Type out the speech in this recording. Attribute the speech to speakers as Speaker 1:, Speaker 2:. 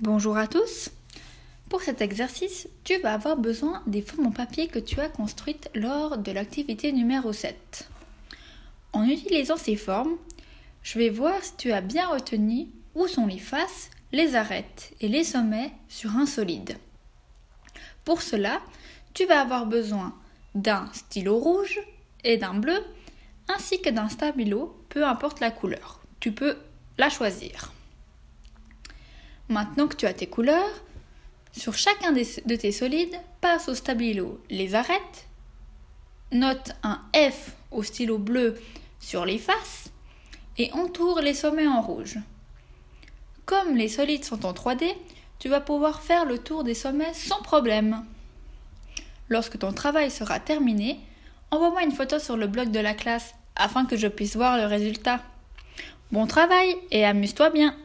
Speaker 1: Bonjour à tous. Pour cet exercice, tu vas avoir besoin des formes en papier que tu as construites lors de l'activité numéro 7. En utilisant ces formes, je vais voir si tu as bien retenu où sont les faces, les arêtes et les sommets sur un solide. Pour cela, tu vas avoir besoin d'un stylo rouge et d'un bleu, ainsi que d'un stabilo, peu importe la couleur. Tu peux la choisir. Maintenant que tu as tes couleurs, sur chacun de tes solides, passe au stabilo les arêtes, note un F au stylo bleu sur les faces et entoure les sommets en rouge. Comme les solides sont en 3D, tu vas pouvoir faire le tour des sommets sans problème. Lorsque ton travail sera terminé, envoie-moi une photo sur le blog de la classe afin que je puisse voir le résultat. Bon travail et amuse-toi bien